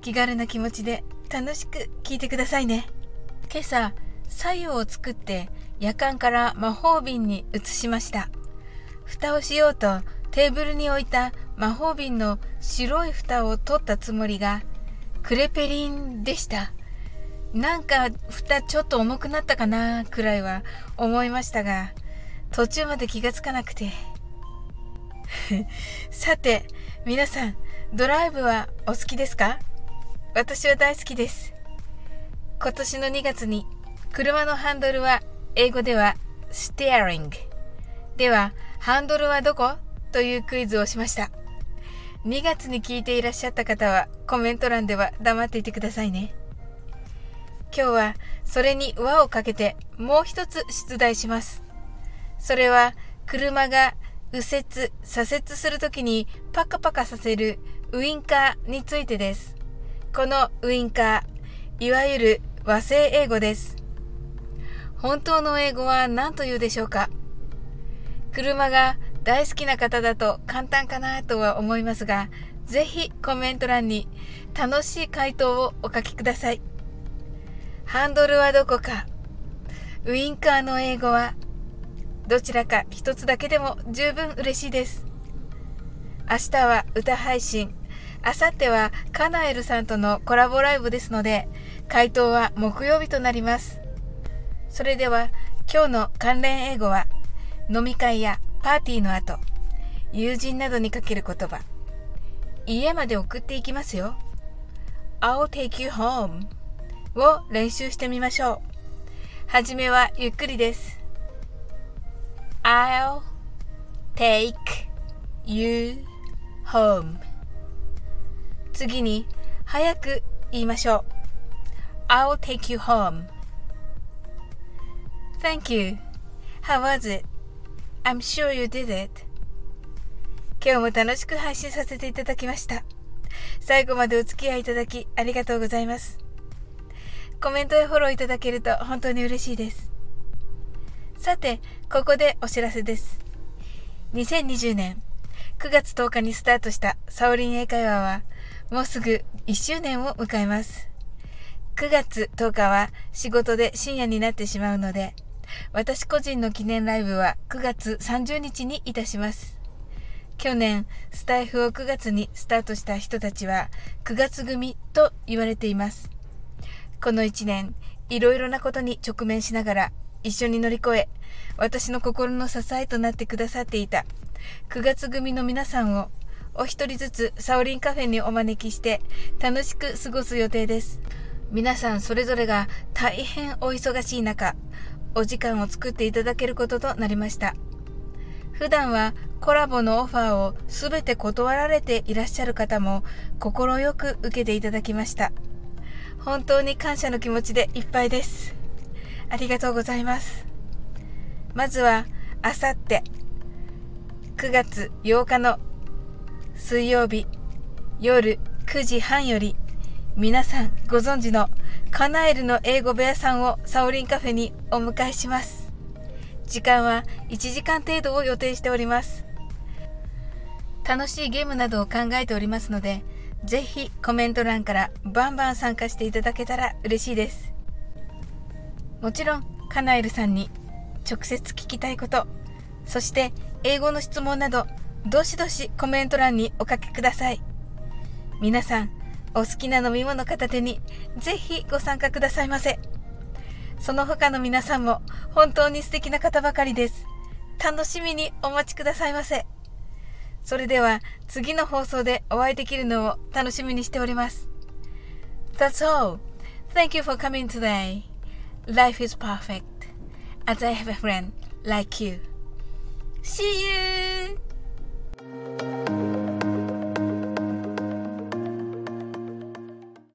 気軽な気持ちで楽しく聞いてくださいね。今朝、左右を作って夜間から魔法瓶に移しました。蓋をしようとテーブルに置いた魔法瓶の白い蓋を取ったつもりがクレペリンでした。なんか蓋ちょっと重くなったかなくらいは思いましたが、途中まで気がつかなくて。さて、皆さん、ドライブはお好きですか？私は大好きです。今年の2月に車のハンドルは英語ではステアリング。では、ハンドルはどこというクイズをしました。2月に聞いていらっしゃった方はコメント欄では黙っていてくださいね。今日はそれに輪をかけてもう一つ出題します。それは車が右折、左折するときにパカパカさせるウインカーについてです。このウインカー、いわゆる和製英語です。本当の英語は何と言うでしょうか？車が大好きな方だと簡単かなとは思いますが、ぜひコメント欄に楽しい回答をお書きください。ハンドルはどこか？ウインカーの英語はどちらか一つだけでも十分嬉しいです。明日は歌配信。明後日はカナエルさんとのコラボライブですので、回答は木曜日となります。それでは今日の関連英語は、飲み会やパーティーの後、友人などにかける言葉、家まで送っていきますよ。I'll take you home を練習してみましょう。はじめはゆっくりです。I'll take you home 次に早く言いましょう。I'll take you home. Thank you. How was it? I'm sure you did it. 今日も楽しく配信させていただきました。最後までお付き合いいただきありがとうございます。コメントやフォローいただけると本当に嬉しいです。さて、ここでお知らせです。2020年9月10日にスタートしたサオリン英会話は、もうすぐ1周年を迎えます。9月10日は仕事で深夜になってしまうので、私個人の記念ライブは9月30日にいたします。去年、スタイフを9月にスタートした人たちは9月組と言われています。この1年、いろいろなことに直面しながら一緒に乗り越え、私の心の支えとなってくださっていた9月組の皆さんをお一人ずつサオリンカフェにお招きして楽しく過ごす予定です。皆さんそれぞれが大変お忙しい中、お時間を作っていただけることとなりました。普段はコラボのオファーをすべて断られていらっしゃる方も快く受けていただきました。本当に感謝の気持ちでいっぱいです。ありがとうございます。まずは、あさって9月8日の水曜日夜9時半より皆さんご存知のカナエルの英語部屋さんをサオリンカフェにお迎えします。時間は1時間程度を予定しております。楽しいゲームなどを考えておりますので、ぜひコメント欄からバンバン参加していただけたら嬉しいです。もちろん、カナエルさんに直接聞きたいこと、そして英語の質問など、どしどしコメント欄にお書きください。皆さん、お好きな飲み物片手に、ぜひご参加くださいませ。その他の皆さんも本当に素敵な方ばかりです。楽しみにお待ちくださいませ。それでは次の放送でお会いできるのを楽しみにしております。That's all. Thank you for coming today. Life is perfect. As I have a friend like you. See you!